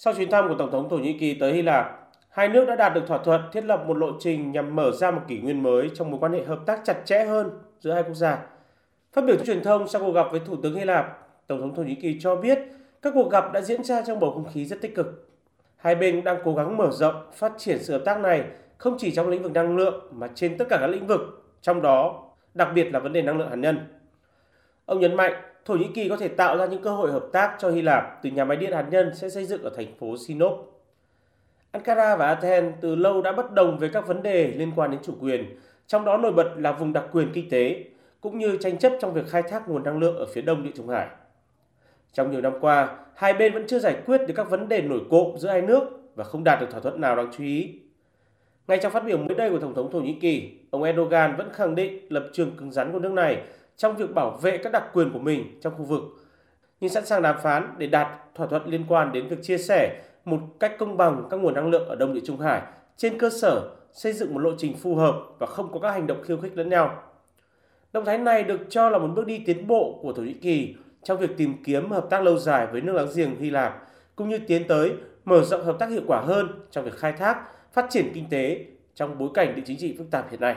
Sau chuyến thăm của Tổng thống Thổ Nhĩ Kỳ tới Hy Lạp, hai nước đã đạt được thỏa thuận thiết lập một lộ trình nhằm mở ra một kỷ nguyên mới trong mối quan hệ hợp tác chặt chẽ hơn giữa hai quốc gia. Phát biểu truyền thông sau cuộc gặp với Thủ tướng Hy Lạp, Tổng thống Thổ Nhĩ Kỳ cho biết các cuộc gặp đã diễn ra trong bầu không khí rất tích cực. Hai bên đang cố gắng mở rộng, phát triển sự hợp tác này không chỉ trong lĩnh vực năng lượng mà trên tất cả các lĩnh vực, trong đó đặc biệt là vấn đề năng lượng hạt nhân. Ông nhấn mạnh Thổ Nhĩ Kỳ có thể tạo ra những cơ hội hợp tác cho Hy Lạp từ nhà máy điện hạt nhân sẽ xây dựng ở thành phố Sinop. Ankara và Athens từ lâu đã bất đồng về các vấn đề liên quan đến chủ quyền, trong đó nổi bật là vùng đặc quyền kinh tế, cũng như tranh chấp trong việc khai thác nguồn năng lượng ở phía đông Địa Trung Hải. Trong nhiều năm qua, hai bên vẫn chưa giải quyết được các vấn đề nổi cộm giữa hai nước và không đạt được thỏa thuận nào đáng chú ý. Ngay trong phát biểu mới đây của Tổng thống Thổ Nhĩ Kỳ, ông Erdogan vẫn khẳng định lập trường cứng rắn của nước này trong việc bảo vệ các đặc quyền của mình trong khu vực, nhưng sẵn sàng đàm phán để đạt thỏa thuận liên quan đến việc chia sẻ một cách công bằng các nguồn năng lượng ở Đông Địa Trung Hải trên cơ sở xây dựng một lộ trình phù hợp và không có các hành động khiêu khích lẫn nhau. Động thái này được cho là một bước đi tiến bộ của Thổ Nhĩ Kỳ trong việc tìm kiếm hợp tác lâu dài với nước láng giềng Hy Lạp, cũng như tiến tới mở rộng hợp tác hiệu quả hơn trong việc khai thác, phát triển kinh tế trong bối cảnh địa chính trị phức tạp hiện nay.